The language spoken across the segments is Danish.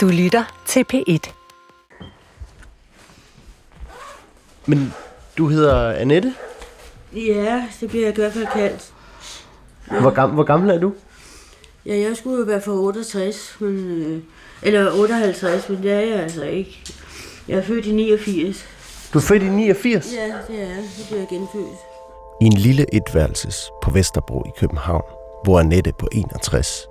Du lytter til P1. Men du hedder Annette? Ja, det bliver jeg i hvert fald kaldt. Hvor, gam, hvor gammel er du? Ja, jeg skulle jo være for 68, men, øh, eller 58, men det er jeg altså ikke. Jeg er født i 89. Du er født i 89? Ja, det er jeg. Det bliver jeg genfødt. I en lille etværelses på Vesterbro i København bor Annette på 61.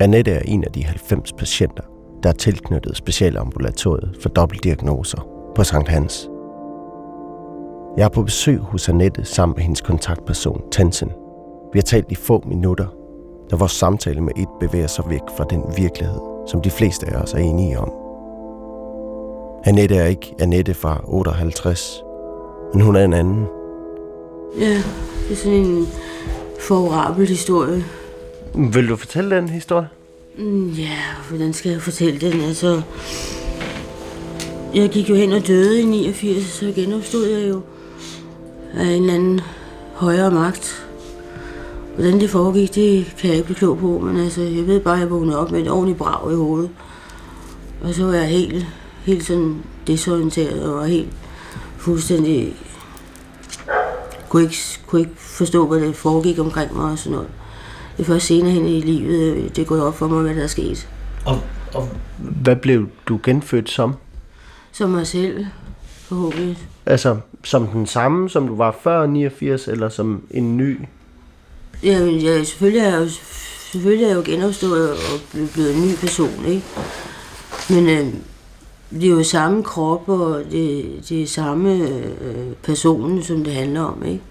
Annette er en af de 90 patienter, der er tilknyttet specialambulatoriet for dobbeltdiagnoser på Sankt Hans. Jeg er på besøg hos Annette sammen med hendes kontaktperson, Tansen. Vi har talt i få minutter, da vores samtale med et bevæger sig væk fra den virkelighed, som de fleste af os er enige om. Annette er ikke Annette fra 58, men hun er en anden. Ja, det er sådan en favorabel historie. Vil du fortælle den historie? Ja, hvordan skal jeg fortælle den? Altså, jeg gik jo hen og døde i 89, så genopstod jeg jo af en eller anden højere magt. Hvordan det foregik, det kan jeg ikke blive klog på, men altså, jeg ved bare, at jeg vågnede op med et ordentligt brag i hovedet. Og så var jeg helt, helt sådan desorienteret og var helt fuldstændig... Kunne ikke, kunne ikke forstå, hvad der foregik omkring mig og sådan noget. Det er først senere hen i livet, øh, det er gået op for mig, hvad der er sket. Og, og hvad blev du genfødt som? Som mig selv, forhåbentlig. Altså, som den samme, som du var før 89, eller som en ny? Jamen, ja, selvfølgelig er jeg jo, selvfølgelig er jeg jo genopstået og blevet en ny person, ikke? Men øh, det er jo samme krop, og det, det er samme øh, person, som det handler om, ikke?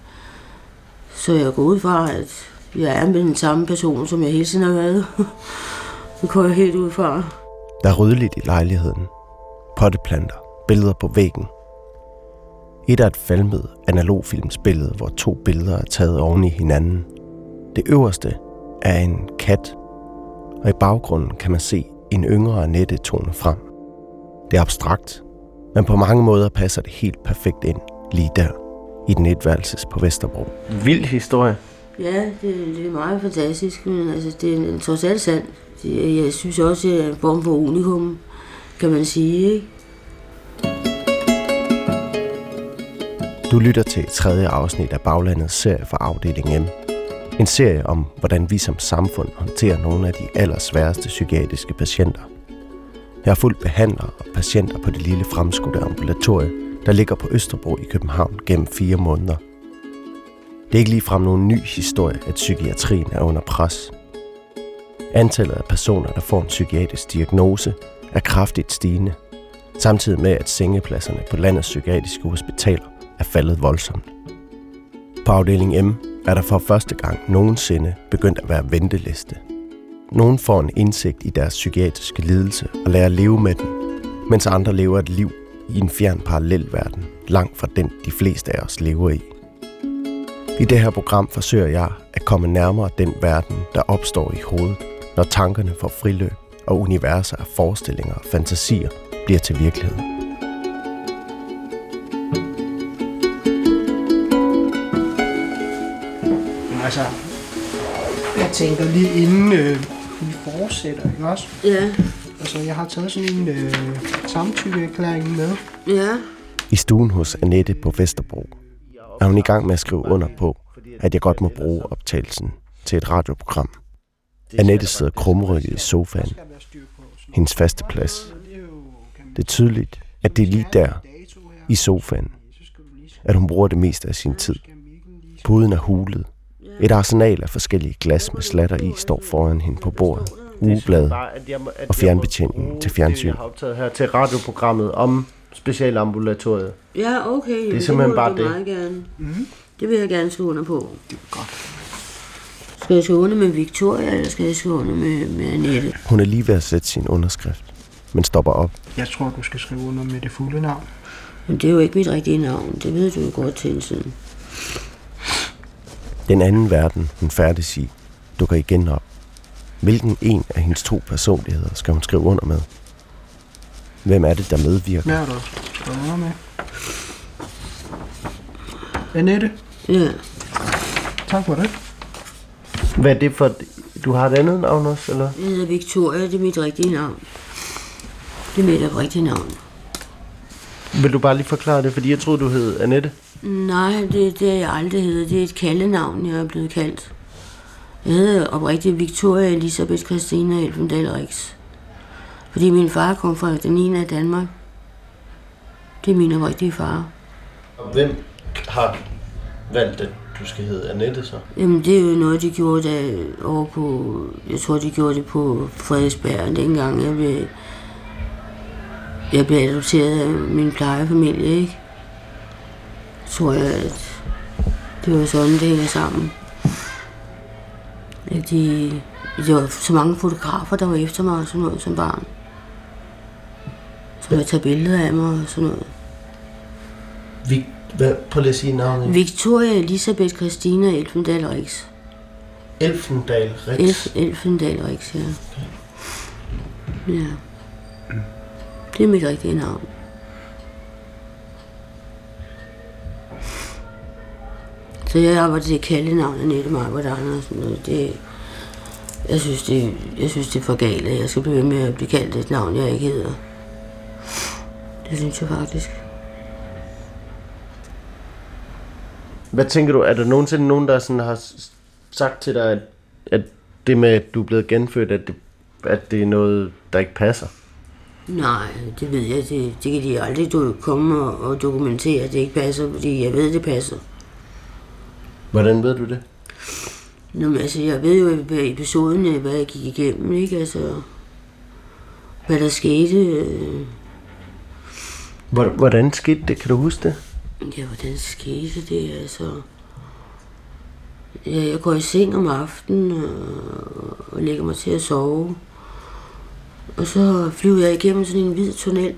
Så jeg går ud fra, at jeg er med den samme person, som jeg hele tiden har været. det går jeg helt ud fra. Der er ryddeligt i lejligheden. Potteplanter, billeder på væggen. Et er et falmet analogfilmsbillede, hvor to billeder er taget oven i hinanden. Det øverste er en kat, og i baggrunden kan man se en yngre Annette tone frem. Det er abstrakt, men på mange måder passer det helt perfekt ind lige der, i den etværelses på Vesterbro. Vild historie. Ja, det, det er meget fantastisk, men altså, det er trods alt sandt. Det, jeg synes også, det er en form for unikum, kan man sige, ikke? Du lytter til et tredje afsnit af Baglandets serie for afdeling M. En serie om, hvordan vi som samfund håndterer nogle af de allersværeste psykiatriske patienter. Jeg har fulgt behandlere og patienter på det lille fremskudte ambulatorie, der ligger på Østerbro i København gennem fire måneder. Det er ikke ligefrem nogen ny historie, at psykiatrien er under pres. Antallet af personer, der får en psykiatrisk diagnose, er kraftigt stigende, samtidig med at sengepladserne på landets psykiatriske hospitaler er faldet voldsomt. På afdeling M er der for første gang nogensinde begyndt at være venteliste. Nogen får en indsigt i deres psykiatriske lidelse og lærer at leve med den, mens andre lever et liv i en fjern parallelverden, langt fra den de fleste af os lever i. I det her program forsøger jeg at komme nærmere den verden, der opstår i hovedet, når tankerne får friløb og universer af forestillinger og fantasier bliver til virkelighed. Altså, jeg tænker lige inden øh, vi fortsætter, ikke også? Ja, Altså, jeg har taget sådan en øh, samtykkeerklæring med. ja. I stuen hos Annette på Vesterbro er hun i gang med at skrive under på, at jeg godt må bruge optagelsen til et radioprogram. Annette sidder krumrykket i sofaen, hendes faste plads. Det er tydeligt, at det er lige der, i sofaen, at hun bruger det meste af sin tid. Puden er hulet. Et arsenal af forskellige glas med slatter i står foran hende på bordet. Ugeblad og fjernbetjeningen til fjernsyn. Jeg har optaget her til radioprogrammet om specialambulatoriet. Ja, okay. Jamen, simpelthen må bare det. Meget gerne. Mm. Det vil jeg gerne skrive under på. Det er godt. Skal jeg skrive under med Victoria, eller skal jeg skrive under med, med Annette? Hun er lige ved at sætte sin underskrift, men stopper op. Jeg tror, du skal skrive under med det fulde navn. Men det er jo ikke mit rigtige navn. Det ved du jo godt til siden. Den anden verden, hun færdes i, dukker igen op. Hvilken en af hendes to personligheder skal hun skrive under med? Hvem er det, der medvirker? Hvad du skrevet under med? Annette, Ja. tak for det. Hvad er det for... Du har et andet navn også, eller? Jeg hedder Victoria, det er mit rigtige navn. Det er mit oprigtige navn. Vil du bare lige forklare det, fordi jeg troede, du hed Annette? Nej, det, det er jeg aldrig hedder. Det er et kaldenavn, jeg er blevet kaldt. Jeg hedder oprigtigt Victoria Elisabeth Christina Elfendal Rix. Fordi min far kom fra den ene af Danmark. Det er min oprigtige far. Og hvem har valgt, at du skal hedde Annette så? Jamen, det er jo noget, de gjorde der over på... Jeg tror, de gjorde det på Frederiksberg dengang. Jeg blev, jeg blev adopteret af min plejefamilie, ikke? Tror jeg, at det var sådan, det hænger sammen. At de, det var så mange fotografer, der var efter mig og sådan noget som barn. Som jeg tager billeder af mig og sådan noget. Vi, hvad, prøv lige at sige navnet. Victoria Elisabeth Christina Elfendal Rix. Elfendal Rex. Elf, Elfendal Rix, ja. Ja. Det er mit rigtige navn. Så jeg arbejder til kaldenavn Annette Marbert Andersen, og det, jeg synes, det, jeg synes, det er for galt, at jeg skal blive ved med at blive kaldt et navn, jeg ikke hedder. Det synes jeg faktisk. Hvad tænker du, er der nogensinde nogen, der sådan har sagt til dig, at, at det med, at du er blevet genfødt, at det, at det er noget, der ikke passer? Nej, det ved jeg. Det, det kan de aldrig du, komme og, og dokumentere, at det ikke passer, fordi jeg ved, det passer. Hvordan ved du det? Nå, men altså, jeg ved jo, hvad episoden er, hvad jeg gik igennem, ikke? Altså, hvad der skete. øh, Hvordan skete det? Kan du huske det? Ja, hvordan skete det, altså? Ja, jeg går i seng om aftenen og, og lægger mig til at sove. Og så flyver jeg igennem sådan en hvid tunnel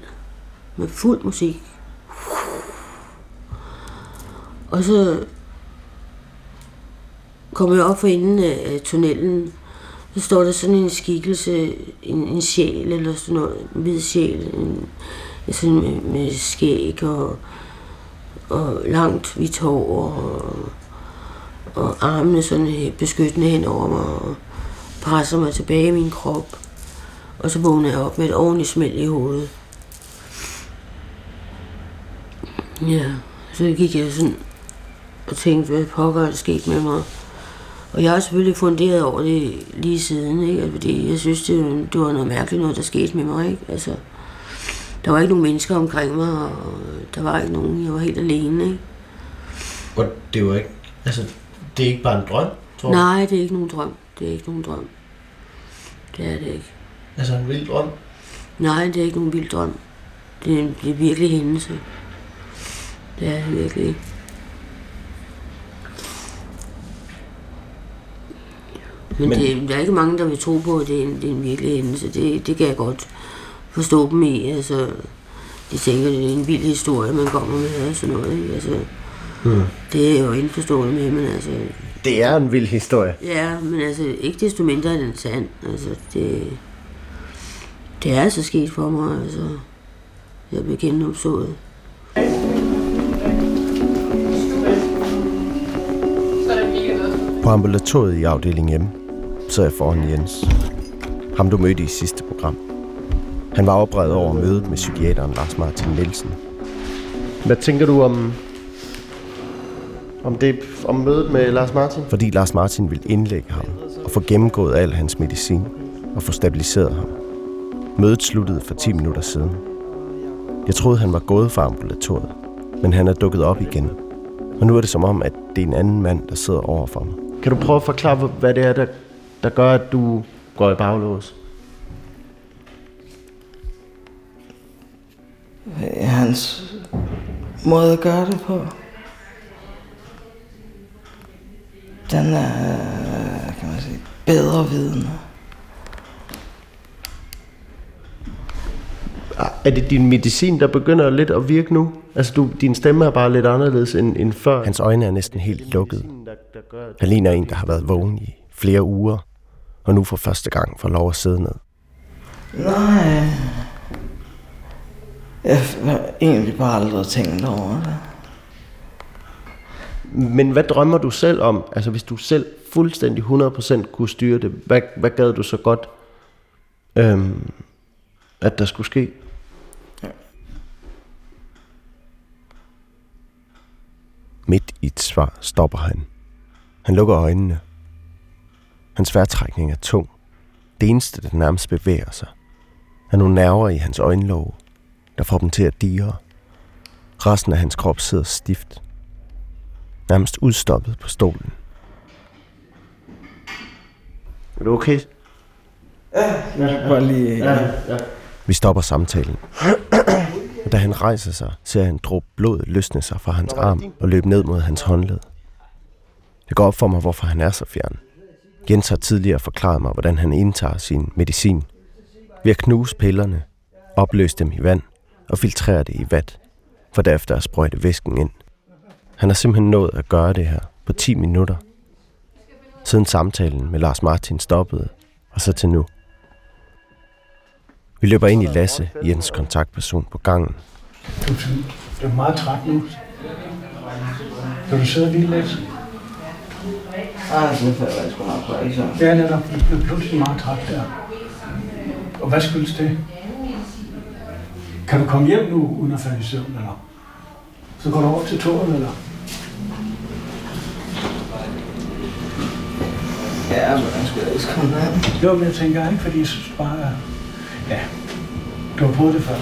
med fuld musik. Og så kommer jeg op for enden af, af tunnelen. Så står der sådan en skikkelse, en, en sjæl eller sådan noget, en hvid sjæl, en, sådan med, med skæg og, og langt hvidt hår og, og armene sådan øh, beskyttende hen over mig og presser mig tilbage i min krop. Og så vågner jeg op med et ordentligt smæld i hovedet. Ja, så gik jeg sådan og tænkte, hvad pokker er der sket med mig. Og jeg har selvfølgelig funderet over det lige siden, ikke? Altså, fordi jeg synes, det, det var noget mærkeligt noget, der skete med mig. Ikke? Altså, der var ikke nogen mennesker omkring mig, og der var ikke nogen. Jeg var helt alene. Ikke? Og det var ikke, altså, det er ikke bare en drøm, tror du? Nej, det er ikke nogen drøm. Det er ikke nogen drøm. Det er det ikke. Altså en vild drøm? Nej, det er ikke nogen vild drøm. Det er en det er virkelig hændelse. Det er det virkelig ikke. Men- Men det, der er ikke mange, der vil tro på, at det er en, det er en virkelig hændelse. Det, det kan jeg godt forstå dem i. Altså, de tænker, at det er en vild historie, man kommer med og sådan noget. Ikke? Altså, Hmm. Det er jo indforstående med, men altså, Det er en vild historie. Ja, men altså, ikke desto mindre er den sand. Altså, det, det er altså sket for mig, altså. Jeg blev genopsået. På ambulatoriet i afdeling M sidder jeg foran Jens. Ham du mødte i sidste program. Han var oprevet over mødet med psykiateren Lars Martin Nielsen. Hvad tænker du om, om, det, om mødet med Lars Martin? Fordi Lars Martin ville indlægge ham og få gennemgået al hans medicin og få stabiliseret ham. Mødet sluttede for 10 minutter siden. Jeg troede, han var gået fra ambulatoriet, men han er dukket op igen. Og nu er det som om, at det er en anden mand, der sidder over for mig. Kan du prøve at forklare, hvad- det er, der, der gør, at du går i baglås? Hans måde at gøre det på. Den er, kan man sige, bedre viden. Er det din medicin, der begynder lidt at virke nu? Altså, du, din stemme er bare lidt anderledes end, end før. Hans øjne er næsten helt lukkede. Han ligner en, der har været vågen i flere uger, og nu for første gang får lov at sidde ned. Nej. Jeg har egentlig bare aldrig tænkt over det. Men hvad drømmer du selv om? Altså hvis du selv fuldstændig 100% kunne styre det, hvad, hvad gad du så godt, øhm, at der skulle ske? Ja. Midt i et svar stopper han. Han lukker øjnene. Hans vejrtrækning er tung. Det eneste, der nærmest bevæger sig, er nogle nerver i hans øjenlåg der får dem til at dire. Resten af hans krop sidder stift. Nærmest udstoppet på stolen. Er du okay? Jeg bare lige... Ja, ja. Vi stopper samtalen. Og da han rejser sig, ser han dråbe blod løsne sig fra hans arm og løbe ned mod hans håndled. Det går op for mig, hvorfor han er så fjern. Jens har tidligere forklaret mig, hvordan han indtager sin medicin. Ved at knuse pillerne, opløse dem i vand og filtrere det i vat, for derefter at sprøjte væsken ind. Han har simpelthen nået at gøre det her på 10 minutter. Siden samtalen med Lars Martin stoppede, og så til nu. Vi løber ind i Lasse, Jens kontaktperson på gangen. Du, du er meget træt nu. Kan du sidde og hvile lidt? Ej, det falder jeg sgu nok på, ikke så? Ja, netop. Du bliver pludselig meget træt der. Og hvad skyldes det? Kan du komme hjem nu, uden at falde i søvn, eller? Så går du over til toget, eller? Ja, men jeg skulle ellers komme ned. Jo, men jeg tænker ikke, fordi jeg synes bare. Ja, du har prøvet det før.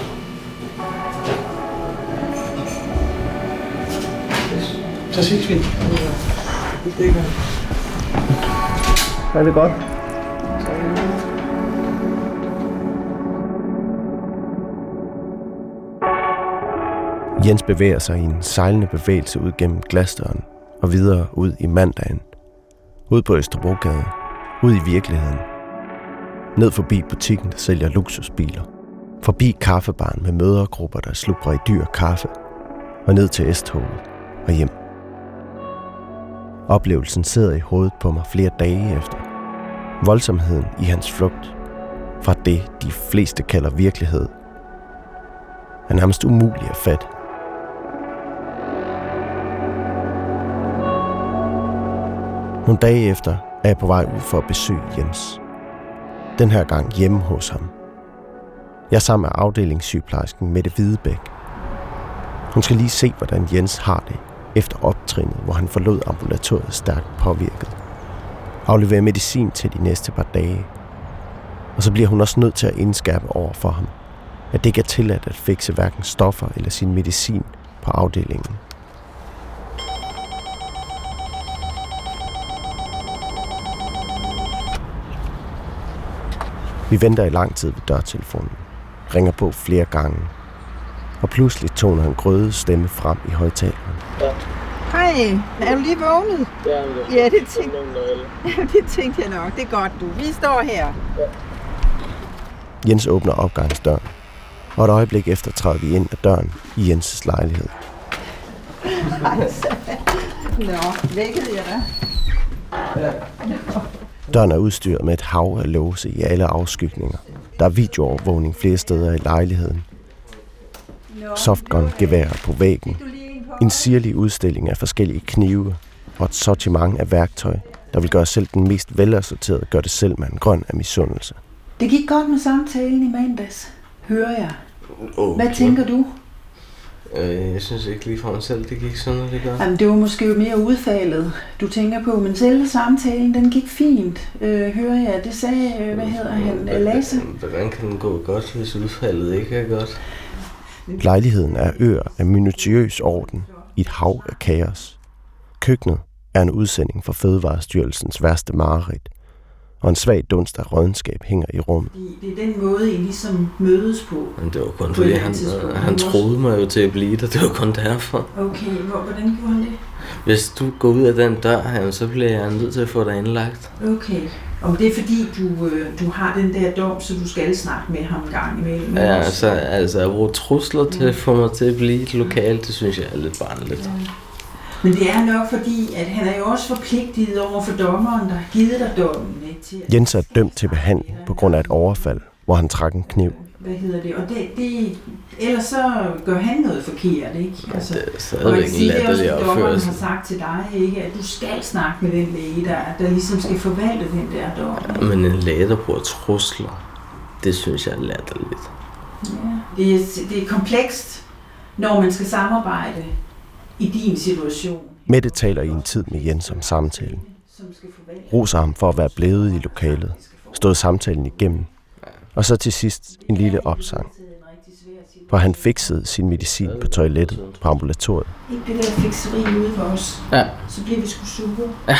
Så ses vi. Er det godt? Jens bevæger sig i en sejlende bevægelse ud gennem glasdøren og videre ud i mandagen. Ud på Østerbrogade. Ud i virkeligheden. Ned forbi butikken, der sælger luksusbiler. Forbi kaffebaren med mødergrupper, der slubrer i dyr kaffe. Og ned til S-toget og hjem. Oplevelsen sidder i hovedet på mig flere dage efter. Voldsomheden i hans flugt fra det, de fleste kalder virkelighed, er nærmest umulig at fatte. Nogle dage efter er jeg på vej ud for at besøge Jens. Den her gang hjemme hos ham. Jeg er sammen med afdelingssygeplejersken Mette Hvidebæk. Hun skal lige se, hvordan Jens har det efter optrinet, hvor han forlod ambulatoriet stærkt påvirket. Afleverer medicin til de næste par dage. Og så bliver hun også nødt til at indskærpe over for ham, at det ikke er tilladt at fikse hverken stoffer eller sin medicin på afdelingen. Vi venter i lang tid ved dørtelefonen, ringer på flere gange, og pludselig toner en grøde stemme frem i højtaleren. Hej, er du lige vågnet? Ja, det tænkte, det tænkte jeg nok. Det er godt, du. Vi står her. Jens åbner opgangsdøren, og et øjeblik efter træder vi ind ad døren i Jens' lejlighed. Nå, vækkede jeg dig? Døren er udstyret med et hav af låse i alle afskygninger. Der er videoovervågning flere steder i lejligheden. Softgun-geværer på væggen. En sirlig udstilling af forskellige knive og et sortiment af værktøj, der vil gøre selv den mest velassorterede gør det selv mand grøn af misundelse. Det gik godt med samtalen i mandags, hører jeg. Okay. Hvad tænker du? Øh, jeg synes ikke lige for mig selv, det gik sådan, det gør. Jamen, det var måske jo mere udfaldet, du tænker på, men selve samtalen, den gik fint, øh, hører jeg. Det sagde, øh, hvad hedder han, øh, Lasse? Hvordan kan den gå godt, hvis udfaldet ikke er godt? Lejligheden er øer af minutiøs orden i et hav af kaos. Køkkenet er en udsending for Fødevarestyrelsens værste mareridt, og en svag dunst af rådenskab hænger i rummet. Det er den måde, I ligesom mødes på. Men det var kun fordi, han, han troede mig jo til at blive der. Det var kun derfor. Okay, hvor, hvordan gjorde han det? Hvis du går ud af den dør her, så bliver jeg nødt til at få dig indlagt. Okay. Om det er fordi, du, øh, du har den der dom, så du skal snakke med ham en gang imellem? Ja, altså, altså at bruge trusler til at få mig til at blive et lokal, det synes jeg er lidt barnligt. Men det er nok fordi, at han er jo også forpligtet over for dommeren, der har givet dig dommen. Ikke, til at- Jens er dømt til behandling på grund af et overfald, hvor han trak en kniv. Hvad hedder det? Og det, det, ellers så gør han noget forkert, ikke? Altså, Det er stadigvæk en er latterlig at dommeren opførsel. har sagt til dig, ikke? At du skal snakke med den læge, der, der ligesom skal forvalte den der dom. Men en læge, der bruger trusler, det synes jeg er latterligt. Det er, det er komplekst, når man skal samarbejde i din situation. Mette taler i en tid med Jens om samtalen. Roser ham for at være blevet i lokalet, stået samtalen igennem, og så til sidst en lille opsang. For han fikset sin medicin på toilettet på ambulatoriet. Ikke det der fikseri ude for os. Ja. Så bliver vi sgu sure. Ja.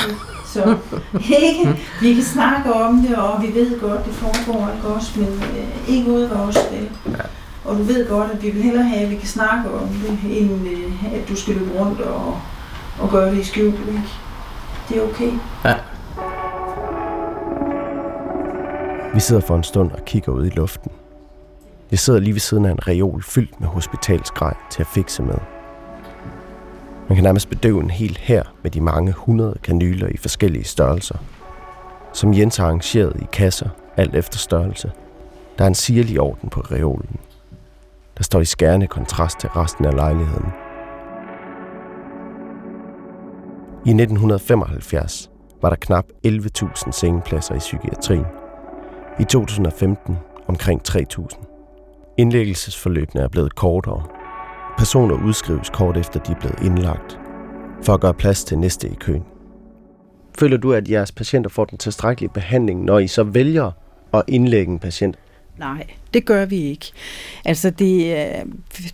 Så ikke, vi kan snakke om det, og vi ved godt, det foregår ikke også, men øh, ikke ude for os. Det. Ja. Og du ved godt, at vi vil hellere have, at vi kan snakke om det, end øh, at du skal løbe rundt og, og gøre det i skjult. Ikke? Det er okay. Ja. Vi sidder for en stund og kigger ud i luften. Jeg sidder lige ved siden af en reol fyldt med hospitalsgrej til at fikse med. Man kan nærmest bedøve en hel her med de mange hundrede kanyler i forskellige størrelser, som Jens har arrangeret i kasser, alt efter størrelse. Der er en sirlig orden på reolen. Der står i skærende kontrast til resten af lejligheden. I 1975 var der knap 11.000 sengepladser i psykiatrien. I 2015 omkring 3.000. Indlæggelsesforløbene er blevet kortere. Personer udskrives kort efter de er blevet indlagt, for at gøre plads til næste i køen. Føler du, at jeres patienter får den tilstrækkelige behandling, når I så vælger at indlægge en patient? Nej, det gør vi ikke. Altså, det er,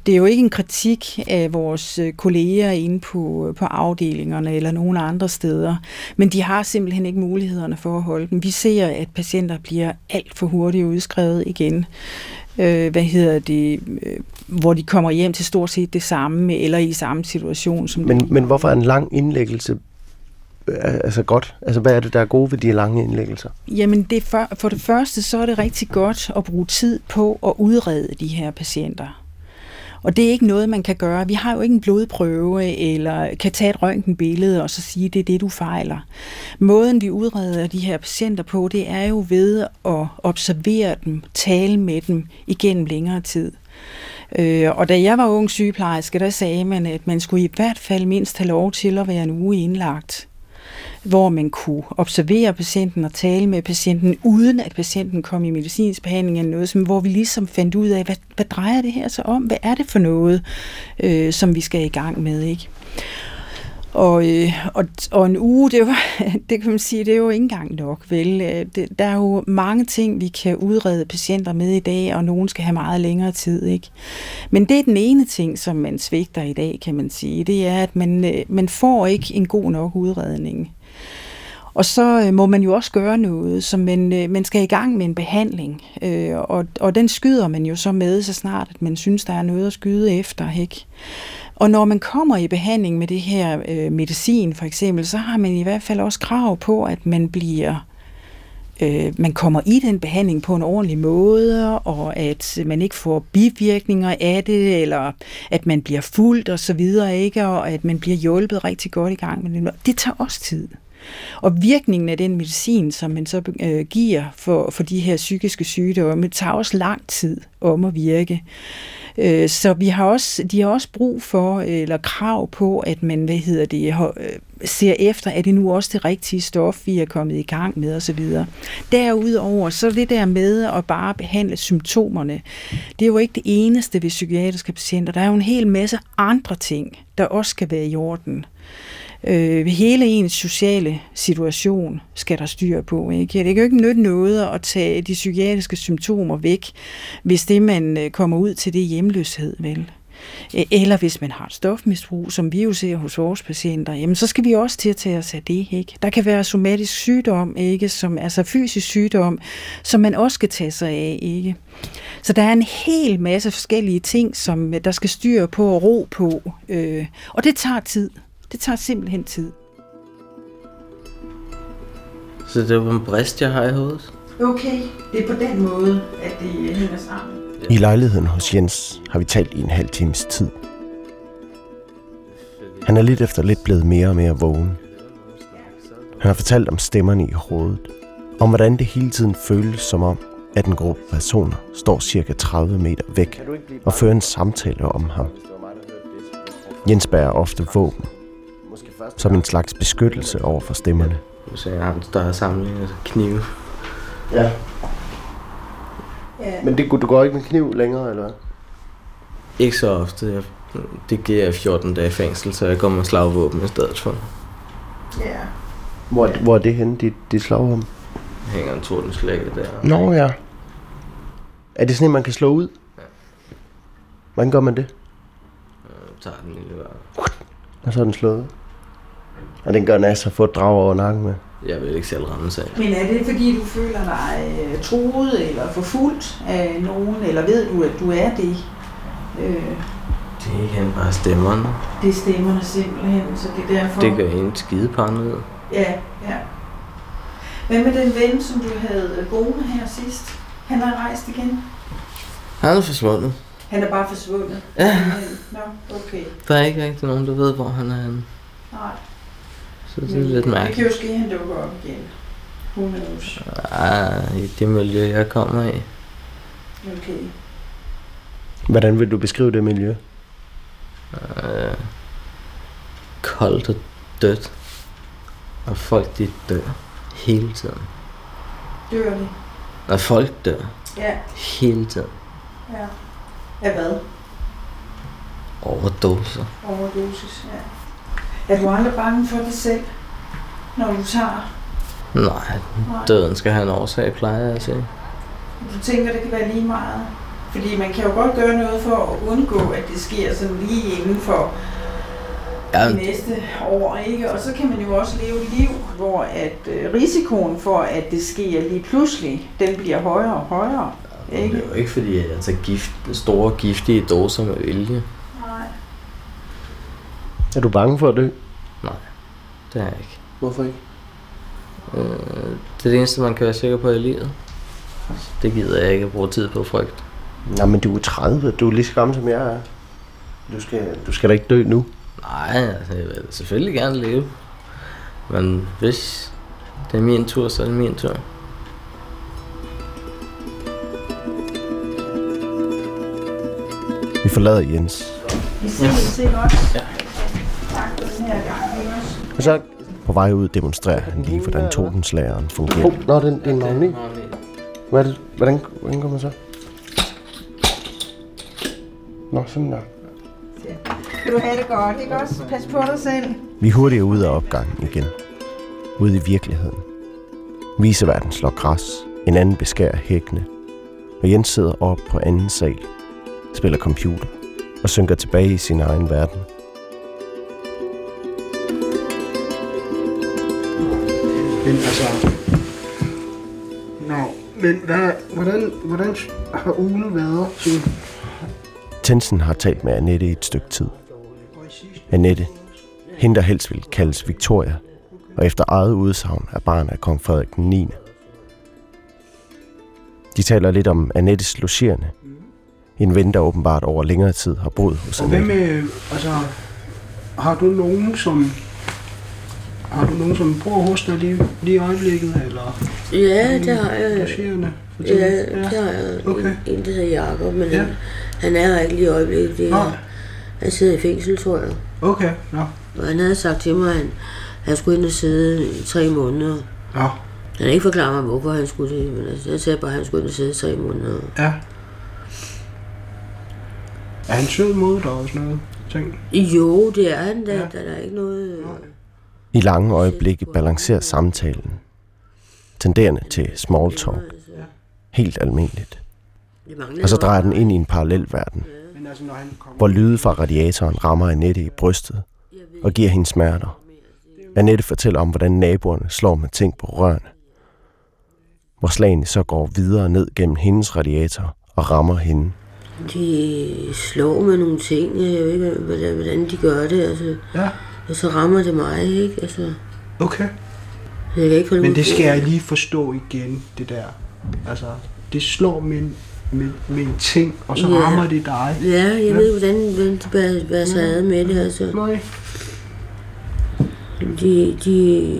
det er jo ikke en kritik af vores øh, kolleger inde på, på afdelingerne eller nogen andre steder, men de har simpelthen ikke mulighederne for at holde dem. Vi ser, at patienter bliver alt for hurtigt udskrevet igen. Øh, hvad hedder det? Øh, hvor de kommer hjem til stort set det samme, eller i samme situation. Som Men, men hvorfor er en lang indlæggelse øh, altså godt? Altså, hvad er det, der er gode ved de lange indlæggelser? Jamen, det for, for det første, så er det rigtig godt at bruge tid på at udrede de her patienter. Og det er ikke noget, man kan gøre. Vi har jo ikke en blodprøve, eller kan tage et røntgenbillede og så sige, det er det, du fejler. Måden, vi udreder de her patienter på, det er jo ved at observere dem, tale med dem igennem længere tid. Øh, og da jeg var ung sygeplejerske, der sagde man, at man skulle i hvert fald mindst have lov til at være en uge indlagt hvor man kunne observere patienten og tale med patienten, uden at patienten kom i medicinsk behandling eller noget, som, hvor vi ligesom fandt ud af, hvad, hvad drejer det her så om? Hvad er det for noget, øh, som vi skal i gang med? ikke? Og, øh, og, og en uge, det, var, det kan man sige, det er jo ikke engang nok, vel? Øh, det, der er jo mange ting, vi kan udrede patienter med i dag, og nogen skal have meget længere tid, ikke? Men det er den ene ting, som man svigter i dag, kan man sige. Det er, at man, øh, man får ikke en god nok udredning. Og så øh, må man jo også gøre noget, så man, øh, man skal i gang med en behandling, øh, og, og den skyder man jo så med, så snart at man synes, der er noget at skyde efter, ikke? Og når man kommer i behandling med det her øh, medicin for eksempel, så har man i hvert fald også krav på, at man bliver øh, man kommer i den behandling på en ordentlig måde, og at man ikke får bivirkninger af det, eller at man bliver fuldt og så videre, ikke? og at man bliver hjulpet rigtig godt i gang med det. Det tager også tid. Og virkningen af den medicin, som man så øh, giver for, for de her psykiske sygdomme, tager også lang tid om at virke. Øh, så vi har også, de har også brug for, eller krav på, at man, hvad hedder det, ser efter, er det nu også det rigtige stof, vi er kommet i gang med osv. Derudover, så det der med at bare behandle symptomerne, det er jo ikke det eneste ved psykiatriske patienter. Der er jo en hel masse andre ting, der også skal være i orden øh, hele ens sociale situation skal der styr på. Ikke? Det kan jo ikke nytte noget at tage de psykiatriske symptomer væk, hvis det man øh, kommer ud til det er hjemløshed, vel? Øh, eller hvis man har et stofmisbrug, som vi jo ser hos vores patienter, jamen så skal vi også til at tage os af det. Ikke? Der kan være somatisk sygdom, ikke? Som, altså fysisk sygdom, som man også skal tage sig af. Ikke? Så der er en hel masse forskellige ting, som øh, der skal styre på og ro på. Øh, og det tager tid. Det tager simpelthen tid. Så det var en brist, jeg har i hovedet? Okay, det er på den måde, at det hænger sammen. I lejligheden hos Jens har vi talt i en halv times tid. Han er lidt efter lidt blevet mere og mere vågen. Han har fortalt om stemmerne i hovedet, om hvordan det hele tiden føles som om, at en gruppe personer står cirka 30 meter væk og fører en samtale om ham. Jens bærer ofte våben, som en slags beskyttelse over for stemmerne. Så jeg har en større samling af knive. Ja. Men det, du går ikke med kniv længere, eller hvad? Ikke så ofte. Jeg, Det giver 14 dage fængsel, så jeg går med slagvåben i stedet for. Ja. Hvor, hvor er det henne, dit, dit slagvåben? Hænger en tordenslægge der. Nå ja. Er det sådan en, man kan slå ud? Hvordan gør man det? Jeg tager den lige der. Og så er den slået. Og den gør Nas at få et drag over nakken med. Jeg vil ikke selv ramme sig. Men er det fordi, du føler dig øh, truet eller forfulgt af nogen, eller ved du, at du er det? Øh, Det er igen bare stemmerne. det er stemmerne simpelthen, så det er derfor... Det gør en skide ud. Ja, ja. Hvad med den ven, som du havde boende her sidst? Han er rejst igen. Han er forsvundet. Han er bare forsvundet. Ja. Nå, okay. Der er ikke rigtig nogen, der ved, hvor han er henne. Nej. Så det er lidt Det kan mærkeligt. jo ske, at han dukker op igen. Who knows? Ah, i det miljø, jeg kommer i. Okay. Hvordan vil du beskrive det miljø? Øh, koldt og dødt. Og folk, de dør hele tiden. Dør det? Og folk dør Ja, hele tiden. ja. Af hvad? Overdoser. Overdosis, ja. Er du aldrig bange for det selv, når du tager? Nej, døden skal have en årsag, plejer jeg at sige. Du tænker, det kan være lige meget? Fordi man kan jo godt gøre noget for at undgå, at det sker sådan lige inden for Ja, de næste år, ikke? Og så kan man jo også leve et liv, hvor at øh, risikoen for, at det sker lige pludselig, den bliver højere og højere. det Ikke? er jo ikke fordi, jeg tager gift, store giftige doser med vilje. Nej. Er du bange for at dø? Det er jeg ikke. Hvorfor ikke? Øh, det er det eneste, man kan være sikker på i livet. Det gider jeg ikke at bruge tid på frygt. Nej, men du er 30. Du er lige så gammel, som jeg er. Du skal, du skal da ikke dø nu. Nej, altså, jeg vil selvfølgelig gerne leve. Men hvis det er min tur, så er det min tur. Vi forlader Jens, Vi ses ikke også? Ja. Her gang? Og så... på vej ud demonstrerer han lige, hvordan totenslageren fungerer. Oh, nå, den, det er en magnet. Hvad er det? Hvordan, hvordan går man så? Nå, sådan der. Skal du have det godt, ikke også? Pas på dig selv. Vi er hurtigt ud af opgangen igen. Ude i virkeligheden. Viseverden slår græs, en anden beskærer hækkene, og Jens sidder op på anden sal, spiller computer og synker tilbage i sin egen verden. Men altså... Nå, men hvad, hvordan, hvordan har ugen været siden? Tensen har talt med Annette i et stykke tid. Annette, hende der helst vil kaldes Victoria, og efter eget udsagn er barn af kong Frederik den 9. De taler lidt om Annettes logerende. En ven, der åbenbart over længere tid har boet hos Og hvad Annette. med, altså, har du nogen, som... Har du nogen, som bor hos dig lige, lige i øjeblikket, eller Ja, det har jeg. logerende? Ja, eksempel? det har jeg. Okay. En, en der hedder Jacob, men Ja. han, han er her ikke lige i øjeblikket. Det er, Nej. han sidder i fængsel, tror jeg. Okay, nå. Og han havde sagt til mig, at han, han skulle ind og sidde i tre måneder. Nå, Han har ikke forklaret mig, hvorfor han skulle det, men altså, jeg sagde bare, at han skulle ind og sidde i tre måneder. ja. Er han sød mod dig og sådan noget? Ting? Jo, det er han da. Ja. Ja. Der er ikke noget... øh, I lange øjeblikke balancerer samtalen, tenderende til small talk, helt almindeligt. Og så drejer den ind i en parallel verden, Men altså, når han kommer... hvor lyde fra radiatoren rammer Annette i brystet og giver hende smerter. Annette fortæller om, hvordan naboerne slår med ting på rørene. Hvor slagene så går videre ned gennem hendes radiator og rammer hende. De slår med nogle ting, jeg ved ikke, hvordan, hvordan de gør det, altså. Ja, Og så rammer det mig, ikke? Altså, okay. jeg kan ikke holde Men ud det skal jeg lige forstå igen, det der. Altså, det slår med, med en ting, og så Ja. rammer det dig. Ja, jeg Ja. ved, hvordan, hvordan de bærer, bærer sig ad med det, altså. Nej. De, de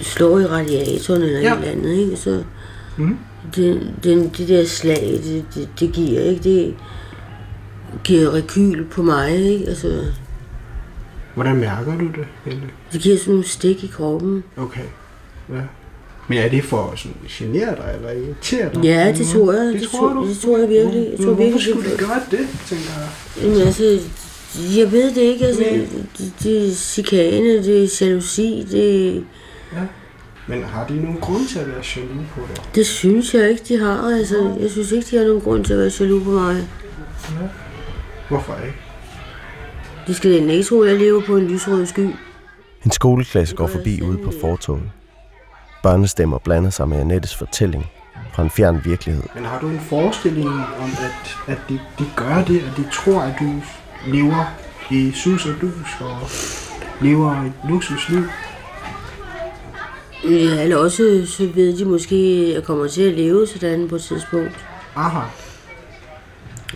slår i radiatoren eller Ja. ja. et eller andet, ikke? Så Mhm. det, det, det der slag, det, det, det giver, ikke? Det giver rekyl på mig, ikke? Altså, Hvordan mærker du det? Helle? det giver sådan nogle stik i kroppen. Okay. Ja. Men er det for sådan genere dig, eller irritere dig? Ja, det tror jeg. Det, Det tror tror- du? det tror jeg virkelig. Jeg tror Men virkelig, Hvorfor skulle det- gøre det, tænker jeg? Jamen altså, jeg ved det ikke. Altså, Men- det, det er chikane, det er jalousi, det, Men har de nogen grund til at være jaloux på dig? det synes jeg ikke, de har. Altså, jeg synes ikke, de har nogen grund til at være jaloux på mig. Hvorfor ikke? De skal endelig ikke tro, at jeg lever på en lysrød sky. En skoleklasse går forbi ude på fortoget. Børnestemmer blander sig med Annettes fortælling fra en fjern virkelighed. Men har du en forestilling om, at, at de, de gør det, at de tror, at du lever i sus og dus og lever et luksusliv? Ja, eller også så ved de måske, at jeg kommer til at leve sådan på et tidspunkt. Aha.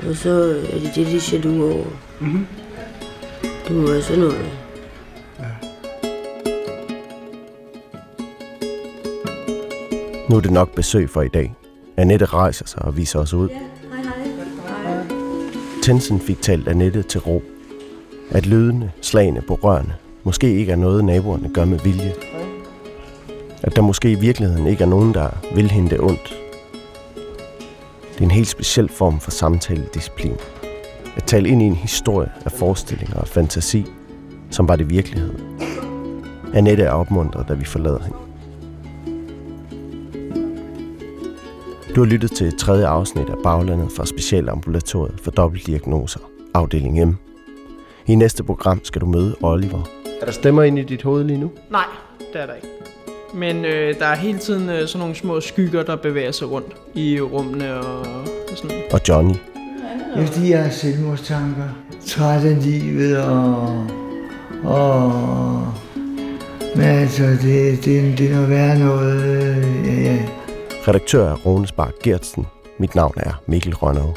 Og så er det det, de er jaloux over. Mhm. Det må være sådan noget. Nu er det nok besøg for i dag. Annette rejser sig og viser os ud. Hej, hej. Tensen fik talt Annette til ro. At lydende, slagende, berørende måske ikke er noget, naboerne gør med vilje. At der måske i virkeligheden ikke er nogen, der vil hende det ondt. Det er en helt speciel form for samtaledisciplin. Tale ind i en historie af forestillinger og fantasi, som var det virkelighed. Annette er opmuntret, da vi forlader hende. Du har lyttet til et tredje afsnit af Baglandet fra Specialambulatoriet for dobbeltdiagnoser, afdeling M. I næste program skal du møde Oliver. Er der stemmer ind i dit hoved lige nu? Nej, det er der ikke. Men øh, der er hele tiden øh, sådan nogle små skygger, der bevæger sig rundt i rummene og sådan. og Johnny. Det er fordi, jeg har selvmordstanker. Træt af livet og... og men altså, det, det, det er noget værre noget. Øh, ja, ja. Redaktør er Rune Gertsen. Mit navn er Mikkel Rønnow.